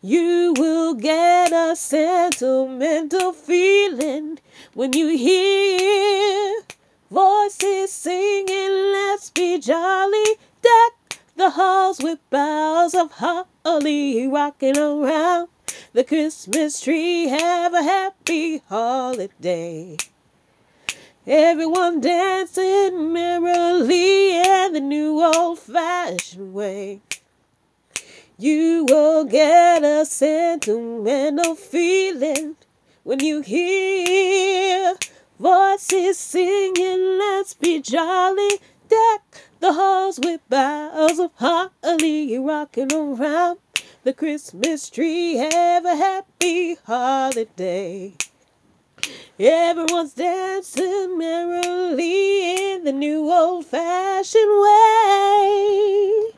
You will get a sentimental feeling when you hear voices singing, let's be jolly. Deck the halls with boughs of holly, rocking around the Christmas tree. Have a happy holiday. Everyone dancing merrily in the new old fashioned way. You will get a sentimental feeling when you hear voices singing, let's be jolly. Deck the halls with boughs of holly, rocking around the Christmas tree. Have a happy holiday. Everyone's dancing merrily in the new old fashioned way.